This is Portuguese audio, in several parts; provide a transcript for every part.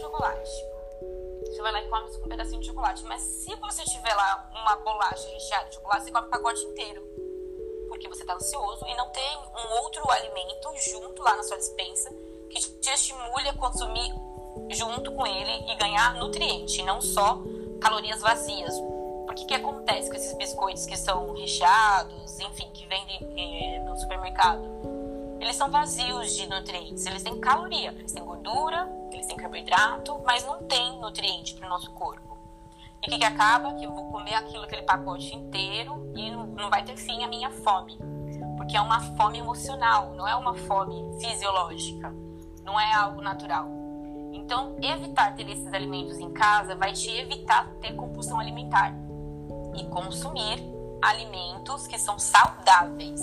chocolate. Você vai lá e come um pedacinho de chocolate. Mas se você tiver lá uma bolacha recheada de chocolate, você come o pacote inteiro. Porque você está ansioso e não tem um outro alimento junto lá na sua dispensa que te estimule a consumir junto com ele e ganhar nutriente, não só calorias vazias. Porque o que acontece com esses biscoitos que são recheados, enfim, que vendem eh, no supermercado? Eles são vazios de nutrientes, eles têm caloria, eles têm gordura, têm carboidrato, mas não tem nutriente para o nosso corpo. E o que, que acaba? Que eu vou comer aquilo, aquele pacote inteiro e não, não vai ter fim a minha fome. Porque é uma fome emocional, não é uma fome fisiológica, não é algo natural. Então, evitar ter esses alimentos em casa vai te evitar ter compulsão alimentar e consumir alimentos que são saudáveis.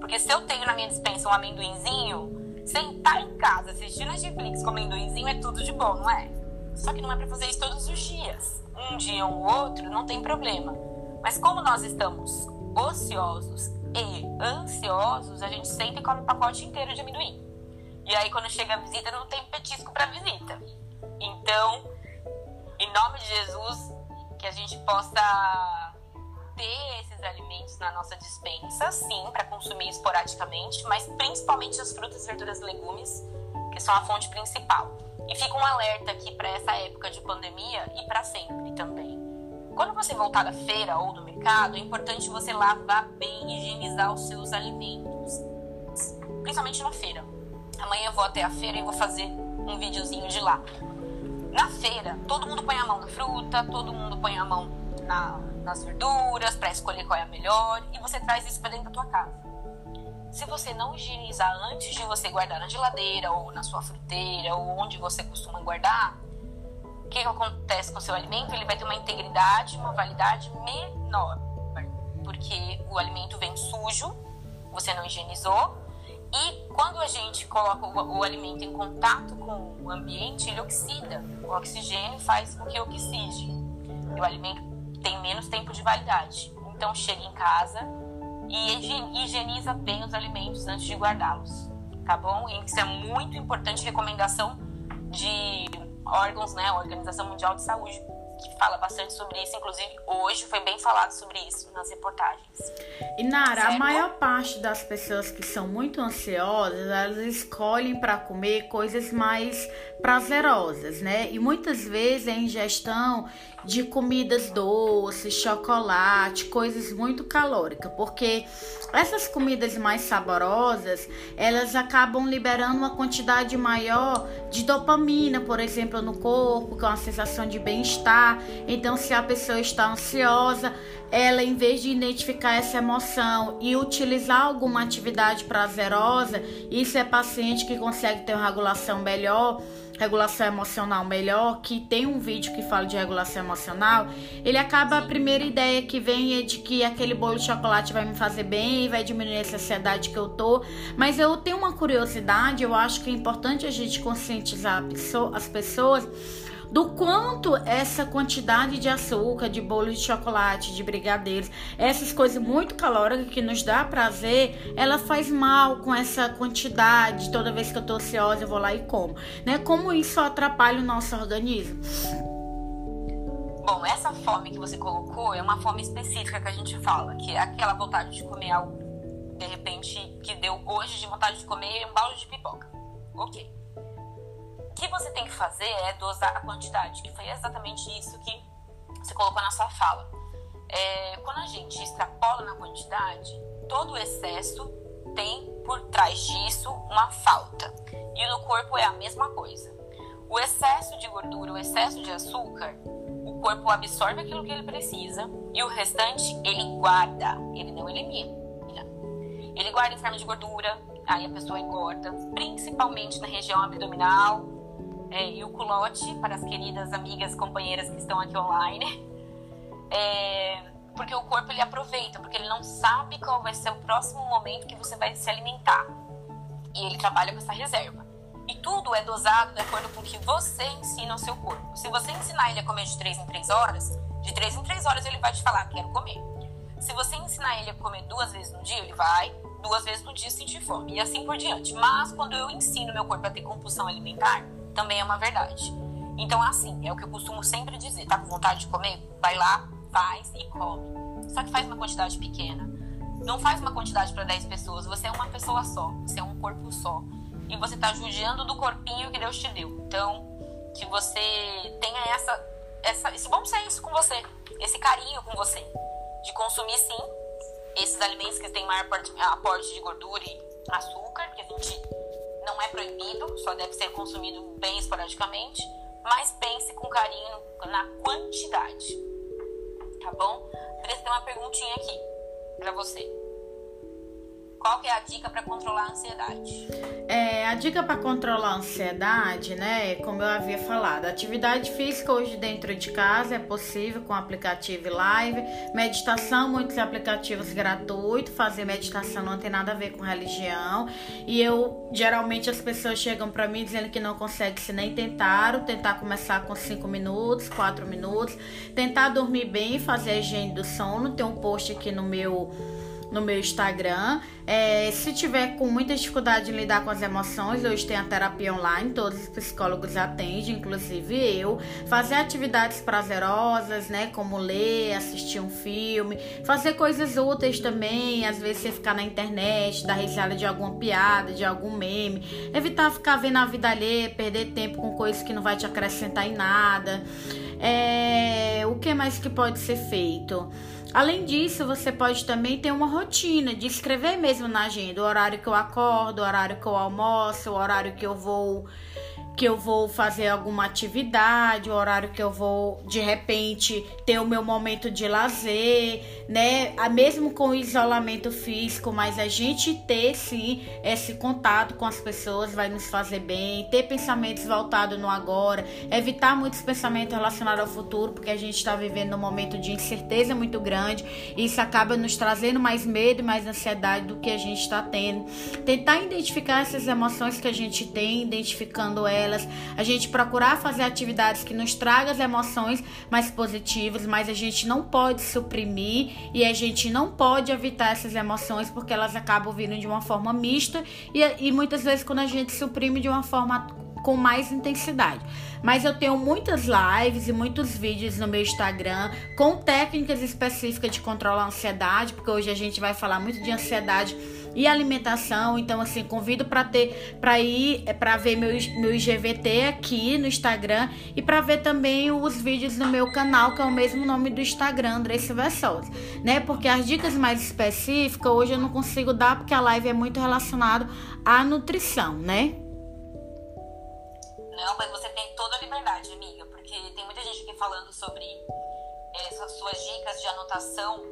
Porque se eu tenho na minha dispensa um amendoinzinho, sentar em casa assistindo Netflix com amendoinzinho é tudo de bom, não é? Só que não é para fazer isso todos os dias. Um dia ou outro não tem problema. Mas como nós estamos ociosos e ansiosos, a gente senta e come um pacote inteiro de amendoim. E aí quando chega a visita não tem petisco para visita. Então, em nome de Jesus, que a gente possa ter esses alimentos na nossa dispensa, sim, para consumir esporadicamente, mas principalmente as frutas, verduras e legumes, que são a fonte principal. E fica um alerta aqui para essa época de pandemia e para sempre também. Quando você voltar da feira ou do mercado, é importante você lavar bem e higienizar os seus alimentos, principalmente na feira. Amanhã eu vou até a feira e vou fazer um videozinho de lá. Na feira, todo mundo põe a mão na fruta, todo mundo põe a mão na, nas verduras para escolher qual é a melhor e você traz isso para dentro da tua casa. Se você não higienizar antes de você guardar na geladeira ou na sua fruteira ou onde você costuma guardar, o que, que acontece com o seu alimento? Ele vai ter uma integridade, uma validade menor, porque o alimento vem sujo, você não higienizou e quando a gente coloca o, o, alimento em contato com o ambiente, ele oxida. O oxigênio faz com que oxide. E o alimento tem menos tempo de validade. Então, chega em casa e higieniza bem os alimentos antes de guardá-los. Tá bom? E isso é muito importante, recomendação de órgãos, né? Organização Mundial de Saúde que fala bastante sobre isso. Inclusive, hoje foi bem falado sobre isso nas reportagens. E Nara, certo? a maior parte das pessoas que são muito ansiosas, elas escolhem para comer coisas mais prazerosas, né? E muitas vezes a ingestão de comidas doces, chocolate, coisas muito calóricas, porque essas comidas mais saborosas, elas acabam liberando uma quantidade maior de dopamina, por exemplo, no corpo, que é uma sensação de bem-estar. Então, se a pessoa está ansiosa, ela em vez de identificar essa emoção e utilizar alguma atividade prazerosa, isso é paciente que consegue ter uma regulação melhor regulação emocional melhor, que tem um vídeo que fala de regulação emocional, ele acaba a primeira ideia que vem é de que aquele bolo de chocolate vai me fazer bem, vai diminuir a ansiedade que eu tô. Mas eu tenho uma curiosidade, eu acho que é importante a gente conscientizar as pessoas do quanto essa quantidade de açúcar, de bolo de chocolate, de brigadeiros, essas coisas muito calóricas que nos dá prazer, ela faz mal com essa quantidade. Toda vez que eu tô ansiosa, eu vou lá e como, né? Como isso atrapalha o nosso organismo? Bom, essa fome que você colocou é uma fome específica que a gente fala, que é aquela vontade de comer algo, de repente, que deu hoje de vontade de comer um balde de pipoca. Ok. Que você tem que fazer é dosar a quantidade, que foi exatamente isso que você colocou na sua fala. É, quando a gente extrapola na quantidade, todo o excesso tem por trás disso uma falta. E no corpo é a mesma coisa. O excesso de gordura, o excesso de açúcar, o corpo absorve aquilo que ele precisa e o restante ele guarda, ele não elimina. Ele guarda em forma de gordura, aí a pessoa engorda, principalmente na região abdominal, é, e o culote para as queridas amigas, companheiras que estão aqui online. É, porque o corpo ele aproveita, porque ele não sabe qual vai ser o próximo momento que você vai se alimentar. E ele trabalha com essa reserva. E tudo é dosado de acordo com o que você ensina ao seu corpo. Se você ensinar ele a comer de 3 em 3 horas, de 3 em 3 horas ele vai te falar, quero comer. Se você ensinar ele a comer duas vezes no dia, ele vai duas vezes no dia sentir fome. E assim por diante. Mas quando eu ensino meu corpo a ter compulsão alimentar, também é uma verdade. Então, assim, é o que eu costumo sempre dizer. Tá com vontade de comer? Vai lá, faz e come. Só que faz uma quantidade pequena. Não faz uma quantidade para 10 pessoas. Você é uma pessoa só. Você é um corpo só. E você tá judiando do corpinho que Deus te deu. Então, que você tenha essa, essa, esse bom senso com você. Esse carinho com você. De consumir, sim, esses alimentos que têm maior aporte de gordura e açúcar, que a gente não é proibido, só deve ser consumido bem esporadicamente mas pense com carinho na quantidade. Tá bom? Andressa, tem uma perguntinha aqui para você. Qual que é a dica para controlar a ansiedade? É, a dica para controlar a ansiedade, né, como eu havia falado, atividade física hoje dentro de casa é possível com aplicativo live, meditação, muitos aplicativos gratuitos, fazer meditação não tem nada a ver com religião, e eu, geralmente as pessoas chegam para mim dizendo que não conseguem se nem tentaram, tentar começar com 5 minutos, 4 minutos, tentar dormir bem, fazer a higiene do sono, tem um post aqui no meu no meu Instagram. É, se tiver com muita dificuldade em lidar com as emoções, hoje tem a terapia online, todos os psicólogos atendem, inclusive eu. Fazer atividades prazerosas, né? Como ler, assistir um filme, fazer coisas úteis também. Às vezes você ficar na internet, dar risada de alguma piada, de algum meme. Evitar ficar vendo a vida alheia, perder tempo com coisas que não vai te acrescentar em nada. É, o que mais que pode ser feito? Além disso, você pode também ter uma rotina de escrever mesmo na agenda o horário que eu acordo, o horário que eu almoço, o horário que eu vou que eu vou fazer alguma atividade, o horário que eu vou de repente ter o meu momento de lazer, né? Mesmo com o isolamento físico, mas a gente ter sim esse contato com as pessoas vai nos fazer bem, ter pensamentos voltados no agora, evitar muitos pensamentos relacionados ao futuro, porque a gente está vivendo um momento de incerteza muito grande, e isso acaba nos trazendo mais medo e mais ansiedade do que a gente está tendo. Tentar identificar essas emoções que a gente tem, identificando elas elas, a gente procurar fazer atividades que nos tragam as emoções mais positivas, mas a gente não pode suprimir e a gente não pode evitar essas emoções porque elas acabam vindo de uma forma mista e, e muitas vezes quando a gente suprime de uma forma com mais intensidade. Mas eu tenho muitas lives e muitos vídeos no meu Instagram com técnicas específicas de controlar a ansiedade, porque hoje a gente vai falar muito de ansiedade e alimentação. Então, assim, convido para ter, para ir, é, para ver meu, meu IGVT aqui no Instagram e para ver também os vídeos no meu canal, que é o mesmo nome do Instagram, Andressa Versosa, né? Porque as dicas mais específicas hoje eu não consigo dar porque a live é muito relacionada à nutrição, né? Não, mas você tem toda a liberdade, amiga, porque tem muita gente aqui falando sobre essas suas dicas de anotação,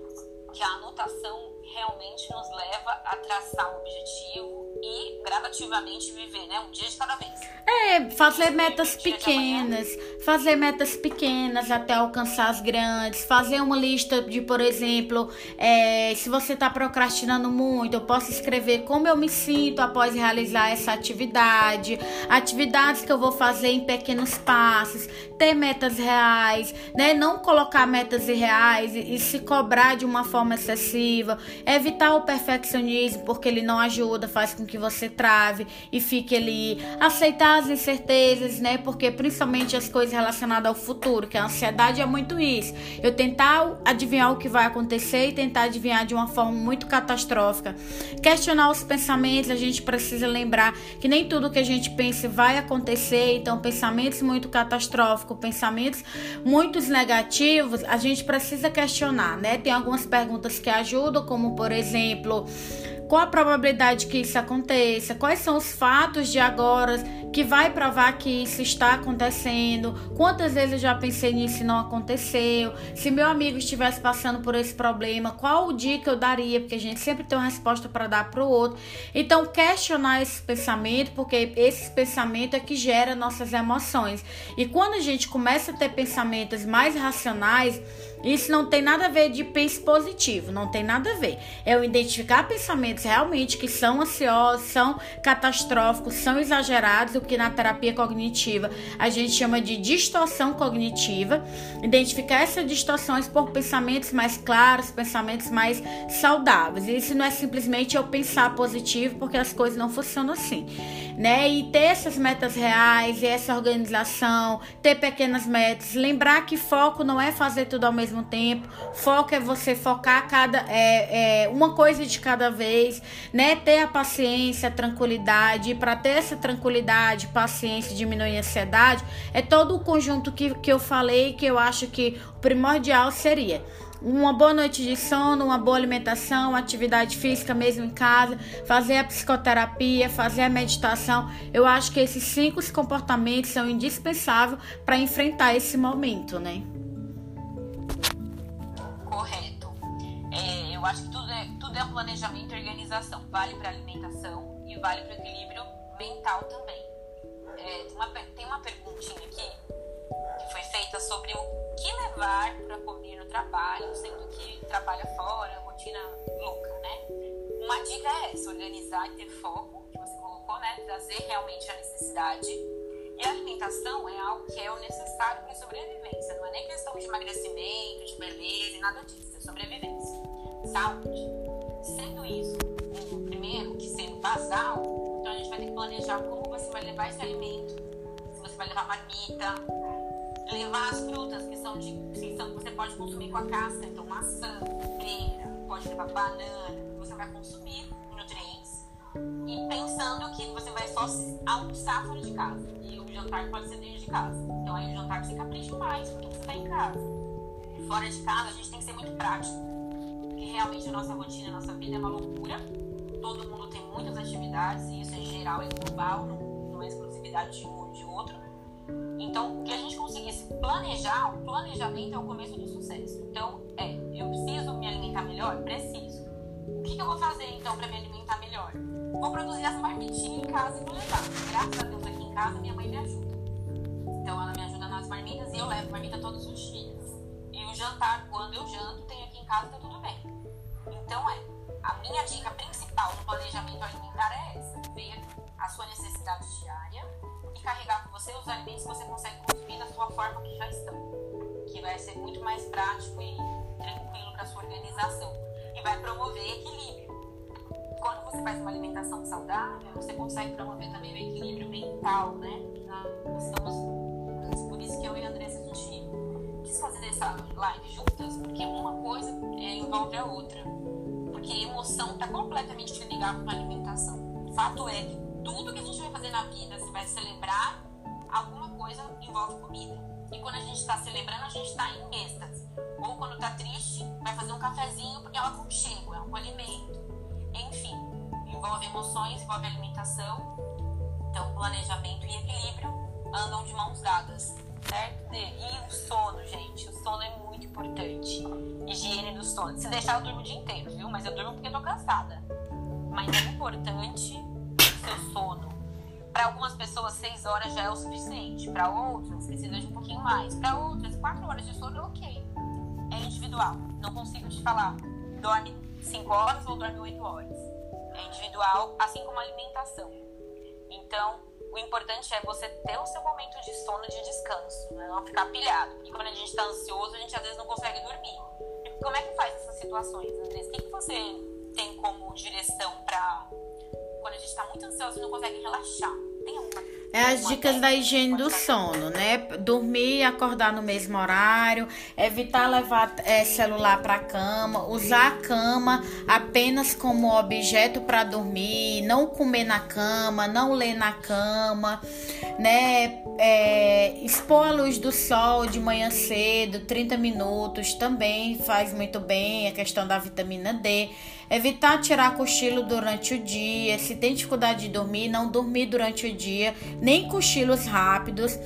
que a anotação realmente nos leva a traçar um objetivo e gradativamente viver, né? Um dia de cada vez. É, fazer metas pequenas, fazer metas pequenas até alcançar as grandes, fazer uma lista de, por exemplo, é, se você está procrastinando muito, eu posso escrever como eu me sinto após realizar essa atividade, atividades que eu vou fazer em pequenos passos, ter metas reais, né? Não colocar metas irreais e, e se cobrar de uma forma excessiva, evitar o perfeccionismo porque ele não ajuda, faz com que você trave e fique ali, aceitar as incertezas, né? Porque principalmente as coisas relacionadas ao futuro, que a ansiedade é muito isso. Eu tentar adivinhar o que vai acontecer e tentar adivinhar de uma forma muito catastrófica. Questionar os pensamentos, a gente precisa lembrar que nem tudo que a gente pense vai acontecer, então pensamentos muito catastróficos, pensamentos muito negativos, a gente precisa questionar, né? Tem algumas perguntas que ajudam, como por exemplo, qual a probabilidade que isso aconteça? Quais são os fatos de agora que vai provar que isso está acontecendo? Quantas vezes eu já pensei nisso e não aconteceu? Se meu amigo estivesse passando por esse problema, qual o dia que eu daria? Porque a gente sempre tem uma resposta para dar para o outro. Então, questionar esse pensamento, porque esse pensamento é que gera nossas emoções. E quando a gente começa a ter pensamentos mais racionais, isso não tem nada a ver de pense positivo, não tem nada a ver. É eu identificar pensamentos realmente que são ansiosos, são catastróficos, são exagerados, o que na terapia cognitiva a gente chama de distorção cognitiva. Identificar essas distorções por pensamentos mais claros, pensamentos mais saudáveis. Isso não é simplesmente eu pensar positivo, porque as coisas não funcionam assim. né? E ter essas metas reais, essa organização, ter pequenas metas, lembrar que foco não é fazer tudo ao mesmo tempo, foco é você focar cada é, é uma coisa de cada vez, né? Ter a paciência, a tranquilidade, para ter essa tranquilidade, paciência, diminuir a ansiedade, é todo o conjunto que, que eu falei que eu acho que o primordial seria uma boa noite de sono, uma boa alimentação, atividade física mesmo em casa, fazer a psicoterapia, fazer a meditação. Eu acho que esses cinco comportamentos são indispensáveis para enfrentar esse momento, né? Planejamento e organização. Vale para alimentação e vale para equilíbrio mental também. É, tem, uma, tem uma perguntinha aqui que foi feita sobre o que levar para comer no trabalho, sendo que trabalha fora, rotina louca, né? Uma dica é essa, organizar e ter foco, que você colocou, né? Trazer realmente a necessidade. E a alimentação é algo que é o necessário para a sobrevivência. Não é nem questão de emagrecimento, de beleza nada disso. É sobrevivência. Saúde. Sendo isso primeiro, que sendo basal, então a gente vai ter que planejar como você vai levar esse alimento. Se você vai levar marmita, levar as frutas que são de que são, você pode consumir com a casca, então maçã, pera, pode levar banana, você vai consumir nutrientes e pensando que você vai só almoçar fora de casa e o jantar pode ser dentro de casa. Então aí o jantar você capricha mais porque você está em casa. Fora de casa a gente tem que ser muito prático, realmente a nossa rotina, a nossa vida é uma loucura. Todo mundo tem muitas atividades e isso é geral, é global, não, não é exclusividade de um ou de outro. Então, que a gente conseguisse planejar, o planejamento é o começo do sucesso. Então, é, eu preciso me alimentar melhor? Preciso. O que, que eu vou fazer então para me alimentar melhor? Vou produzir as marmitinhas em casa e vou levar. Graças a Deus aqui em casa minha mãe me ajuda. Então ela me ajuda nas marmitas e eu levo marmita todos os dias. E o jantar, quando eu janto, tem aqui em casa, tá tudo bem. Então é, a minha dica principal no planejamento alimentar é essa: ver a sua necessidade diária carregar com você os alimentos que você consegue consumir da sua forma que já estão. Que vai ser muito mais prático e tranquilo para sua organização. E vai promover equilíbrio. Quando você faz uma alimentação saudável, você consegue promover também o equilíbrio mental, né? Nós estamos, por isso que eu e a Andressa, quis fazer essa live juntas, porque uma coisa é, envolve a outra. Porque emoção está completamente ligada com a alimentação. O fato é que tudo que a gente vai fazer na vida, você vai celebrar, alguma coisa envolve comida. E quando a gente está celebrando, a gente está em êxtase. Ou quando está triste, vai fazer um cafezinho porque é um aconchego, é um alimento. Enfim, envolve emoções, envolve alimentação. Então, planejamento e equilíbrio andam de mãos dadas, certo? E o sono, gente. O sono é muito importante. Higiene do sono. Se deixar, eu durmo o dia inteiro, viu? Mas eu durmo porque eu tô cansada. Mas é importante seu sono. Para algumas pessoas, seis horas já é o suficiente. Para outras, precisa de um pouquinho mais. Para outras, quatro horas de sono é ok. É individual. Não consigo te falar. Dorme cinco horas ou dorme oito horas. É individual, assim como a alimentação. Então, o importante é você ter o seu momento de sono, de descanso, né? não ficar pilhado. Porque quando a gente está ansioso, a gente às vezes não consegue dormir. E como é que faz essas situações, Andrés? O que, que você tem como direção para quando a gente tá muito ansioso e não consegue relaxar. É as dicas da higiene do sono, né? Dormir e acordar no mesmo horário, evitar levar é, celular para cama, usar a cama apenas como objeto para dormir, não comer na cama, não ler na cama, né? É, expor a luz do sol de manhã cedo, 30 minutos, também faz muito bem a questão da vitamina D. Evitar tirar cochilo durante o dia. Se tem dificuldade de dormir, não dormir durante o dia, nem cochilos rápidos.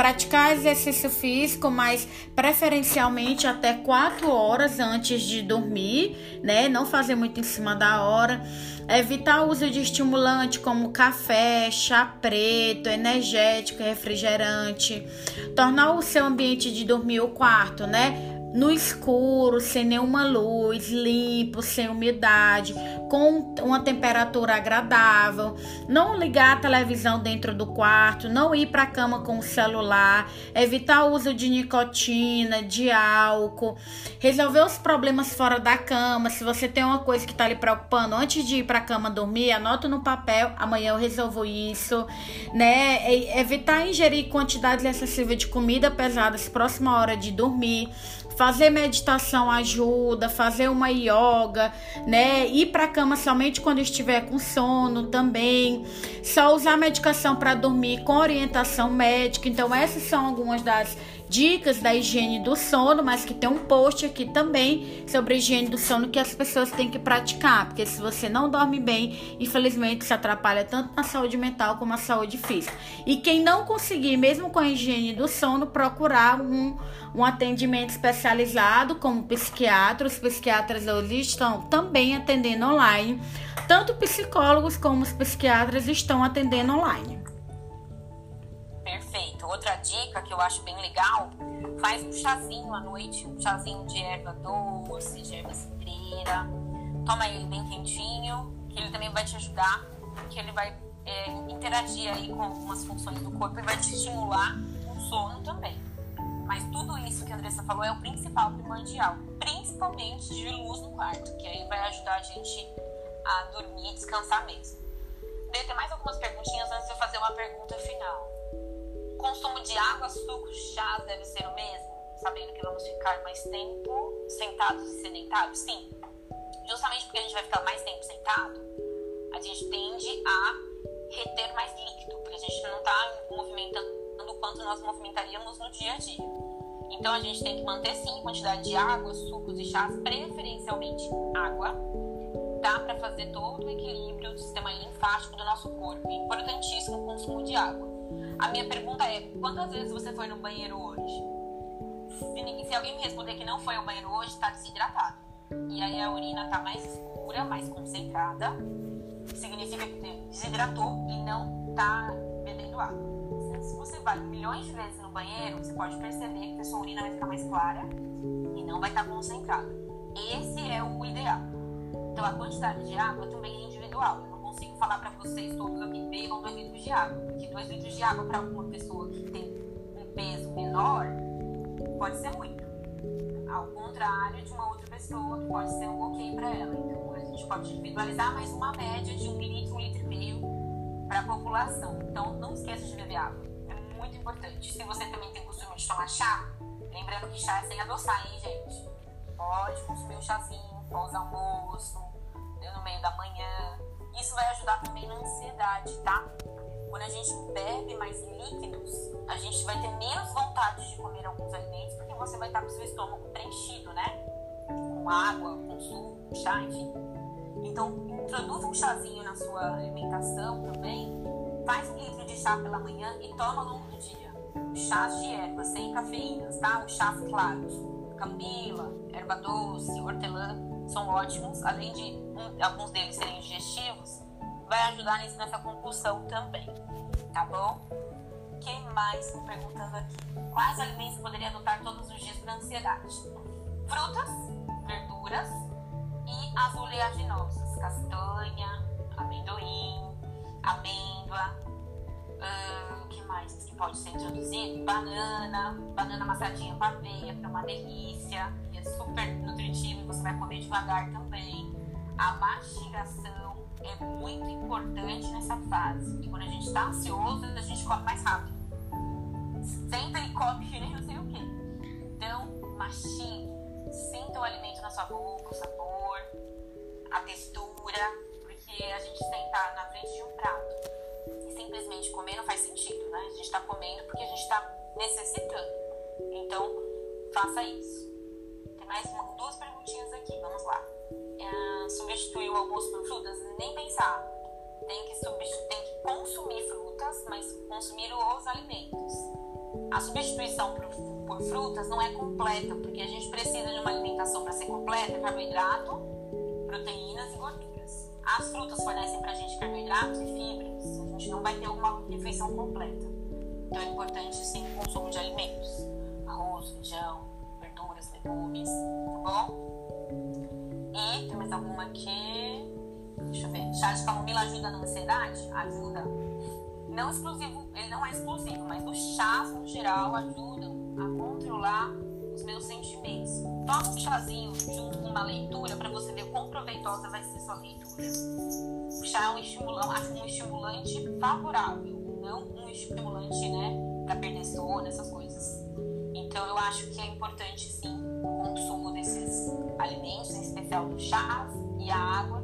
Praticar exercício físico, mas preferencialmente até 4 horas antes de dormir, né? Não fazer muito em cima da hora. Evitar o uso de estimulante como café, chá preto, energético, refrigerante. Tornar o seu ambiente de dormir o quarto, né? No escuro, sem nenhuma luz, limpo, sem umidade, com uma temperatura agradável, não ligar a televisão dentro do quarto, não ir para a cama com o celular, evitar o uso de nicotina, de álcool, resolver os problemas fora da cama. Se você tem uma coisa que está lhe preocupando antes de ir para a cama dormir, anota no papel, amanhã eu resolvo isso, né? Evitar ingerir quantidades excessivas de comida pesadas próxima hora de dormir Fazer meditação ajuda, fazer uma yoga, né? Ir para cama somente quando estiver com sono também. Só usar medicação para dormir com orientação médica. Então, essas são algumas das dicas da higiene do sono, mas que tem um post aqui também sobre a higiene do sono que as pessoas têm que praticar, porque se você não dorme bem, infelizmente se atrapalha tanto na saúde mental como na saúde física. E quem não conseguir, mesmo com a higiene do sono, procurar um, um atendimento especializado como psiquiatra, os psiquiatras hoje estão também atendendo online. Tanto psicólogos como os psiquiatras estão atendendo online. Perfeito. Outra dica que eu acho bem legal, faz um chazinho à noite, um chazinho de erva doce, de erva cidreira. Toma ele bem quentinho, que ele também vai te ajudar, que ele vai é, interagir aí com algumas funções do corpo e vai te estimular o sono também. Mas tudo isso que a Andressa falou é o principal, primordial. Principalmente de luz no quarto, que aí vai ajudar a gente a dormir e descansar mesmo. Deve ter mais algumas perguntinhas antes de eu fazer uma pergunta final consumo de água, sucos, chás deve ser o mesmo? Sabendo que vamos ficar mais tempo sentados e sedentados? Sim. Justamente porque a gente vai ficar mais tempo sentado, a gente tende a reter mais líquido, porque a gente não está movimentando o quanto nós movimentaríamos no dia a dia. Então a gente tem que manter sim quantidade de água, sucos e chás, preferencialmente água. Dá para fazer todo o equilíbrio do sistema linfático do nosso corpo. É importantíssimo o consumo de água. A minha pergunta é: quantas vezes você foi no banheiro hoje? Se, se alguém me responder que não foi ao banheiro hoje, está desidratado. E aí a urina está mais escura, mais concentrada. Significa que desidratou e não está bebendo água. Se você vai milhões de vezes no banheiro, você pode perceber que a sua urina vai ficar mais clara e não vai estar tá concentrada. Esse é o ideal. Então a quantidade de água também é individual consigo falar para vocês todos aqui, bebam 2 litros de água. Porque 2 litros de água para alguma pessoa que tem um peso menor pode ser muito. Ao contrário de uma outra pessoa que pode ser um ok para ela. Então a gente pode individualizar, mas uma média de um litro, um litro e meio para a população. Então não esqueça de beber água. É muito importante. Se você também tem costume de tomar chá, lembrando que chá é sem adoçar, hein, gente? Pode consumir um chazinho pós-almoço, no meio da manhã isso vai ajudar também na ansiedade, tá? Quando a gente bebe mais líquidos, a gente vai ter menos vontade de comer alguns alimentos, porque você vai estar com o seu estômago preenchido, né? Com água, com suco, chá, enfim. Então, introduza um chazinho na sua alimentação também. Faz um litro de chá pela manhã e toma ao longo do dia. Chás de erva, sem cafeínas, tá? Os chás claros. Camila, erva doce, hortelã, são ótimos. Além de alguns deles serem digestivos, vai ajudar nisso, nessa compulsão também, tá bom? Quem mais está perguntando aqui? Quais alimentos poderia adotar todos os dias para ansiedade? Frutas, verduras e as oleaginosas, castanha, amendoim, amêndoa, o que mais que pode ser introduzido? Banana, banana amassadinha com aveia, que é uma delícia, e é super nutritivo e você vai comer devagar também a mastigação é muito importante nessa fase. Porque quando a gente está ansioso, a gente come mais rápido. Senta e come que nem não sei o quê. Então, mastigue. Sinta o alimento na sua boca, o sabor, a textura. Porque a gente sentar na frente de um prato e simplesmente comer não faz sentido, né? A gente está comendo porque a gente está necessitando. Então, faça isso. Tem mais uma, duas perguntinhas substituir o almoço por frutas, nem pensar. Tem que, tem que consumir frutas, mas consumir os alimentos. A substituição por, por frutas não é completa, porque a gente precisa de uma alimentação para ser completa, carboidrato, proteínas e gorduras. As frutas fornecem para a gente carboidratos e fibras. A gente não vai ter uma refeição completa. Então é importante sim o consumo de alimentos. Arroz, feijão, verduras, legumes, tá bom? E tem mais alguma aqui? Deixa eu ver. Chá de camomila ajuda na ansiedade? Ajuda. Não exclusivo, ele não é exclusivo, mas os chás no geral ajudam a controlar os meus sentimentos. Toma um chazinho junto com uma leitura para você ver quão proveitosa vai ser sua leitura. O chá é um estimulante, um estimulante favorável, não um estimulante, né, para perder sono, essas coisas. Então eu acho que é importante sim o consumo desses alimentos, especial do chá e a água,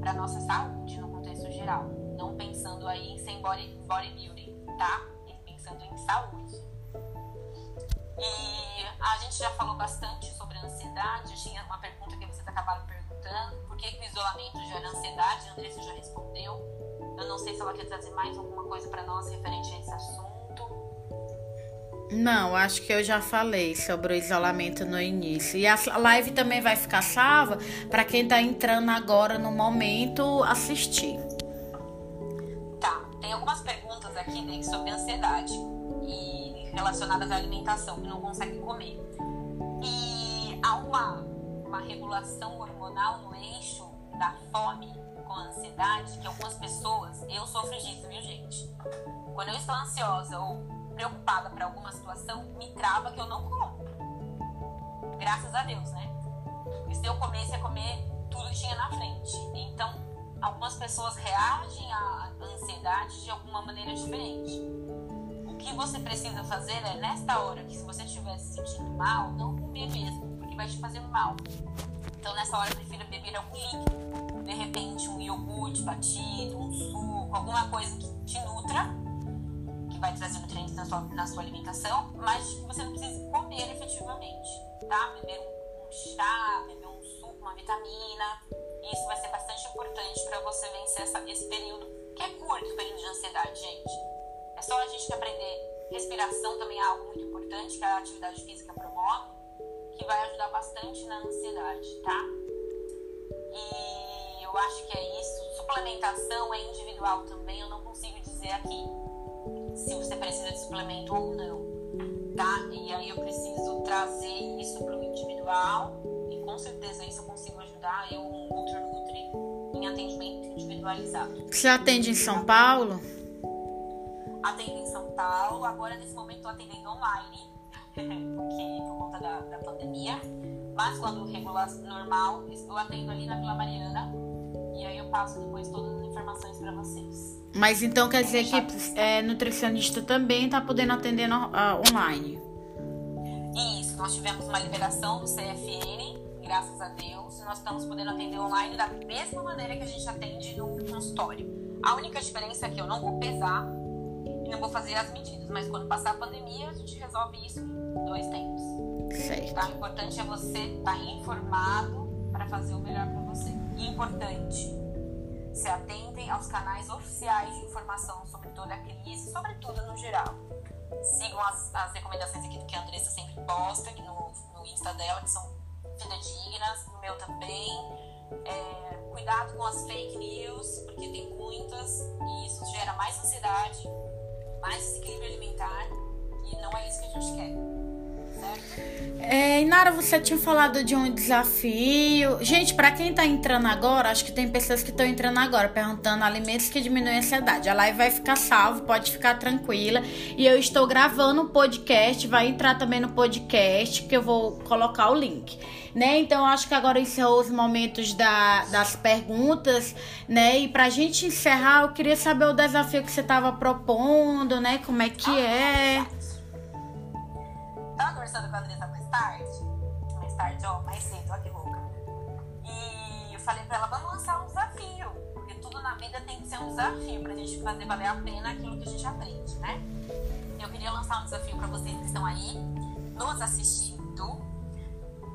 para nossa saúde no contexto geral. Não pensando aí em sem body, bodybuilding, tá? E pensando em saúde. E a gente já falou bastante sobre a ansiedade. Tinha uma pergunta que vocês acabaram perguntando: por que, que o isolamento gera ansiedade? A Andressa já respondeu. Eu não sei se ela quer trazer mais alguma coisa para nós referente a esse assunto. Não, acho que eu já falei sobre o isolamento no início. E a live também vai ficar salva para quem está entrando agora no momento assistir. Tá, tem algumas perguntas aqui né, sobre ansiedade e relacionadas à alimentação que não consegue comer. E há uma, uma regulação hormonal no eixo da fome com a ansiedade que algumas pessoas, eu sofro disso, viu gente? Quando eu estou ansiosa ou preocupada para alguma situação, me trava que eu não como. Graças a Deus, né? Porque se eu comesse, ia comer tudo que tinha na frente. Então, algumas pessoas reagem à ansiedade de alguma maneira diferente. O que você precisa fazer é, nesta hora que se você estiver se sentindo mal, não comer mesmo, porque vai te fazer mal. Então, nessa hora, prefira beber algum líquido. De repente, um iogurte batido, um suco, alguma coisa que te nutra vai trazer nutrientes na sua, na sua alimentação, mas você não precisa comer efetivamente, tá? Beber um, um chá, beber um suco, uma vitamina, isso vai ser bastante importante para você vencer essa, esse período, que é curto, período de ansiedade, gente. É só a gente aprender. Respiração também é algo muito importante, que a atividade física promove, que vai ajudar bastante na ansiedade, tá? E eu acho que é isso. Suplementação é individual também, eu não consigo dizer aqui se você precisa de suplemento ou não, tá? E aí eu preciso trazer isso para o individual e com certeza isso eu consigo ajudar eu, um outro Nutri, em atendimento individualizado. Você atende em São Paulo? Atendo em São Paulo, agora nesse momento estou atendendo online, porque por conta da, da pandemia, mas quando regular normal, estou atendo ali na Vila Mariana e aí eu passo depois todas as informações para vocês. Mas então quer dizer que é, nutricionista também está podendo atender no, uh, online? Isso, nós tivemos uma liberação do CFN, graças a Deus, e nós estamos podendo atender online da mesma maneira que a gente atende no consultório. A única diferença é que eu não vou pesar e não vou fazer as medidas, mas quando passar a pandemia, a gente resolve isso em dois tempos. Certo. Tá? O importante é você estar tá informado para fazer o melhor para você. Importante se atentem aos canais oficiais de informação sobre toda a crise, sobre tudo no geral. Sigam as, as recomendações aqui que a Andressa sempre posta, aqui no, no Insta dela, que são fidedignas, no meu também. É, cuidado com as fake news, porque tem muitas, e isso gera mais ansiedade, mais desequilíbrio alimentar, e não é isso que a gente quer. É, Inara, você tinha falado de um desafio. Gente, para quem tá entrando agora, acho que tem pessoas que estão entrando agora perguntando alimentos que diminuem a ansiedade. A live vai ficar salvo, pode ficar tranquila. E eu estou gravando um podcast, vai entrar também no podcast, que eu vou colocar o link. Né? Então, acho que agora encerrou os momentos da, das perguntas, né? E pra gente encerrar, eu queria saber o desafio que você estava propondo, né? Como é que é tava conversando com a Andressa mais tarde, mais tarde, ó, mais cedo, ó que louca. E eu falei pra ela, vamos lançar um desafio, porque tudo na vida tem que ser um desafio pra gente fazer valer a pena aquilo que a gente aprende, né? Eu queria lançar um desafio pra vocês que estão aí nos assistindo,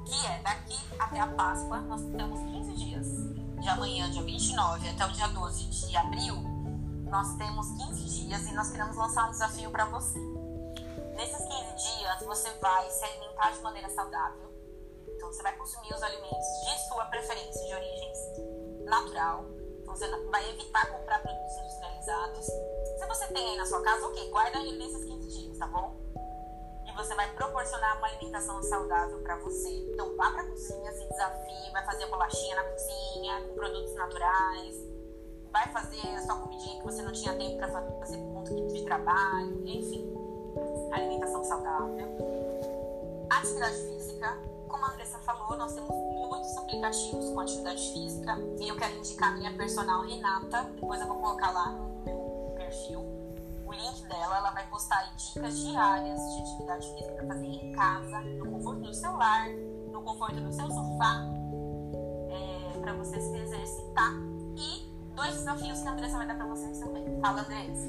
que é daqui até a Páscoa, nós temos 15 dias. De amanhã, dia 29, até o dia 12 de abril, nós temos 15 dias e nós queremos lançar um desafio para você. Nesses 15 dias, você vai se alimentar de maneira saudável. Então, você vai consumir os alimentos de sua preferência, de origens natural. Então, você vai evitar comprar produtos industrializados. Se você tem aí na sua casa, ok, guarda ele nesses 15 dias, tá bom? E você vai proporcionar uma alimentação saudável para você. Então vá para a cozinha, se desafie, vai fazer a bolachinha na cozinha, com produtos naturais, vai fazer a sua comidinha que você não tinha tempo para fazer por conta de trabalho, enfim. Alimentação saudável. Atividade física. Como a Andressa falou, nós temos muitos aplicativos com atividade física e eu quero indicar a minha personal Renata, depois eu vou colocar lá no meu perfil link dela, ela vai postar dicas diárias de atividade física para fazer em casa, no conforto do seu lar, no conforto do seu sofá, é, para você se exercitar. E dois desafios que a Andressa vai dar para vocês também. Fala, Andressa.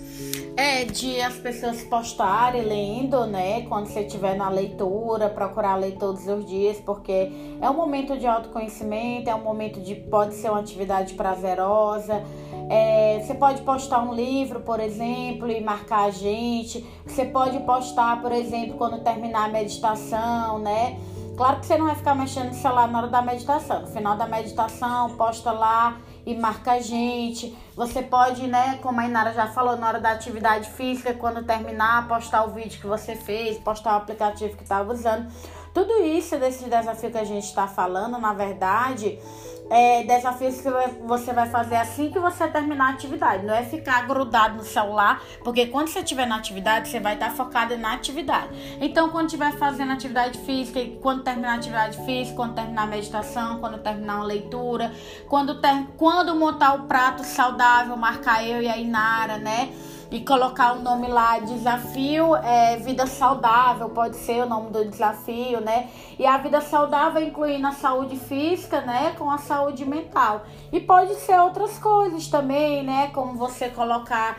É, de as pessoas postarem lendo, né? Quando você estiver na leitura, procurar ler todos os dias, porque é um momento de autoconhecimento, é um momento de. pode ser uma atividade prazerosa é, você pode postar um livro, por exemplo, e marcar a gente. Você pode postar, por exemplo, quando terminar a meditação, né? Claro que você não vai ficar mexendo no celular na hora da meditação. No final da meditação, posta lá e marca a gente. Você pode, né, como a Inara já falou, na hora da atividade física, quando terminar, postar o vídeo que você fez, postar o aplicativo que estava usando. Tudo isso desse desafio que a gente está falando, na verdade, é, desafios que você vai fazer assim que você terminar a atividade. Não é ficar grudado no celular, porque quando você estiver na atividade, você vai estar focado na atividade. Então, quando estiver fazendo atividade física, quando terminar a atividade física, quando terminar a meditação, quando terminar uma leitura, quando, ter, quando montar o prato saudável, marcar eu e a Inara, né? E colocar o nome lá, desafio é vida saudável, pode ser o nome do desafio, né? E a vida saudável incluindo a saúde física, né, com a saúde mental. E pode ser outras coisas também, né, como você colocar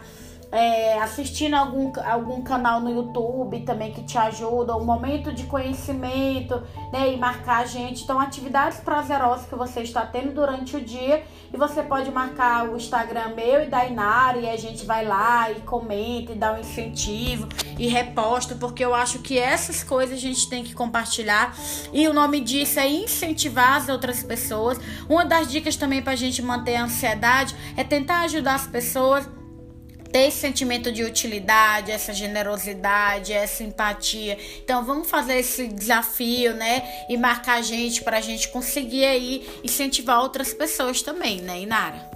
é, assistindo algum, algum canal no YouTube também que te ajuda, um momento de conhecimento, né? E marcar a gente. Então, atividades prazerosas que você está tendo durante o dia. E você pode marcar o Instagram meu e da Inara e a gente vai lá e comenta e dá um incentivo e reposta, porque eu acho que essas coisas a gente tem que compartilhar. E o nome disso é incentivar as outras pessoas. Uma das dicas também para a gente manter a ansiedade é tentar ajudar as pessoas ter esse sentimento de utilidade, essa generosidade, essa empatia. Então vamos fazer esse desafio, né? E marcar a gente para a gente conseguir aí incentivar outras pessoas também, né, Inara?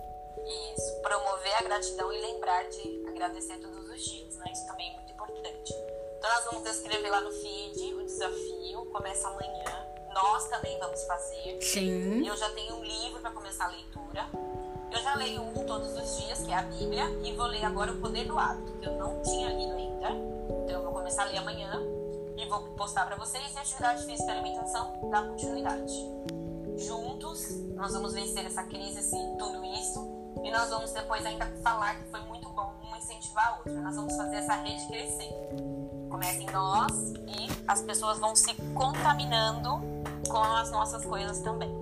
Isso, promover a gratidão e lembrar de agradecer todos os dias, né? Isso também é muito importante. Então nós vamos escrever lá no feed o desafio, começa amanhã. Nós também vamos fazer. Sim. Eu já tenho um livro para começar a leitura. Eu já leio um todos os dias, que é a Bíblia, e vou ler agora O Poder do Hábito, que eu não tinha lido ainda. Então eu vou começar a ler amanhã e vou postar para vocês. E atividade física e alimentação dá continuidade. Juntos, nós vamos vencer essa crise, esse, tudo isso. E nós vamos depois ainda falar que foi muito bom um incentivar a outra. Nós vamos fazer essa rede crescer. Começa em nós e as pessoas vão se contaminando com as nossas coisas também.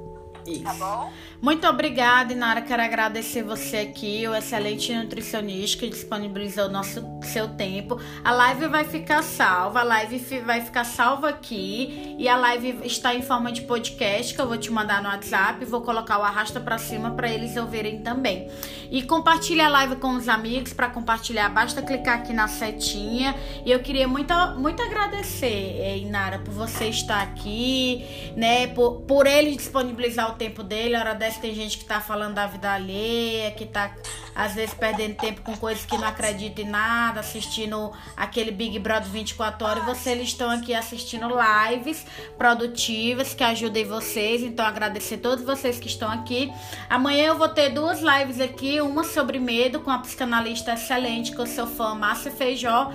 Isso. Tá bom? Muito obrigada, Inara. Quero agradecer você aqui, o excelente nutricionista que disponibilizou o nosso seu tempo. A live vai ficar salva, a live vai ficar salva aqui e a live está em forma de podcast que eu vou te mandar no WhatsApp, vou colocar o arrasta para cima para eles ouvirem também. E compartilhe a live com os amigos, para compartilhar basta clicar aqui na setinha. E eu queria muito muito agradecer, eh, Inara, por você estar aqui, né, por por eles disponibilizar o tempo dele. Hora dessa tem gente que tá falando da vida alheia, que tá às vezes perdendo tempo com coisas que não acredita em nada, assistindo aquele Big Brother 24 horas. E vocês estão aqui assistindo lives produtivas que ajudem vocês. Então, agradecer a todos vocês que estão aqui. Amanhã eu vou ter duas lives aqui, uma sobre medo com a psicanalista excelente, que eu sou fã, Márcia Feijó,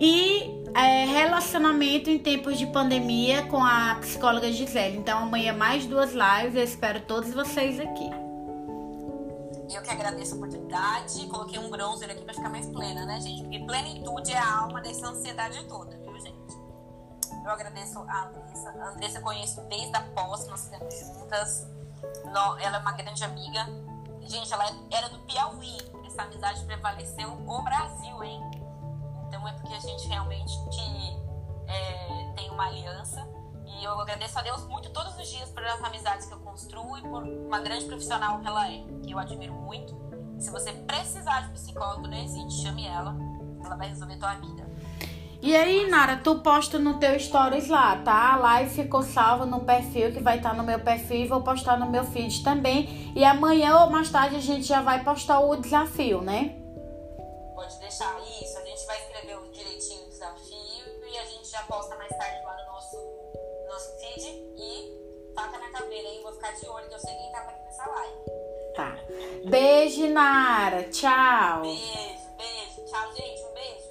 e é, relacionamento em tempos de pandemia com a psicóloga Gisele. Então amanhã mais duas lives, eu espero todos vocês aqui. Eu que agradeço a oportunidade, coloquei um bronzer aqui para ficar mais plena, né, gente? Porque plenitude é a alma dessa ansiedade toda, viu, gente? Eu agradeço a Andressa. A Andressa eu conheço desde a pós, nós fizemos juntas. Ela é uma grande amiga. Gente, ela era do Piauí. Essa amizade prevaleceu o Brasil, hein? Então é porque a gente realmente é, tem uma aliança. E eu agradeço a Deus muito todos os dias pelas amizades que eu construo e por uma grande profissional que ela é, que eu admiro muito. Se você precisar de psicólogo, não existe, chame ela. Ela vai resolver tua vida. E aí, Nara, tu posta no teu stories lá, tá? A live ficou salva no perfil, que vai estar no meu perfil e vou postar no meu feed também. E amanhã ou mais tarde a gente já vai postar o desafio, né? faca na cadeira, hein? Vou ficar de olho, que eu sei quem tá tava aqui nessa live. Tá. Beijo, Nara. Tchau. Beijo, beijo. Tchau, gente. Um beijo.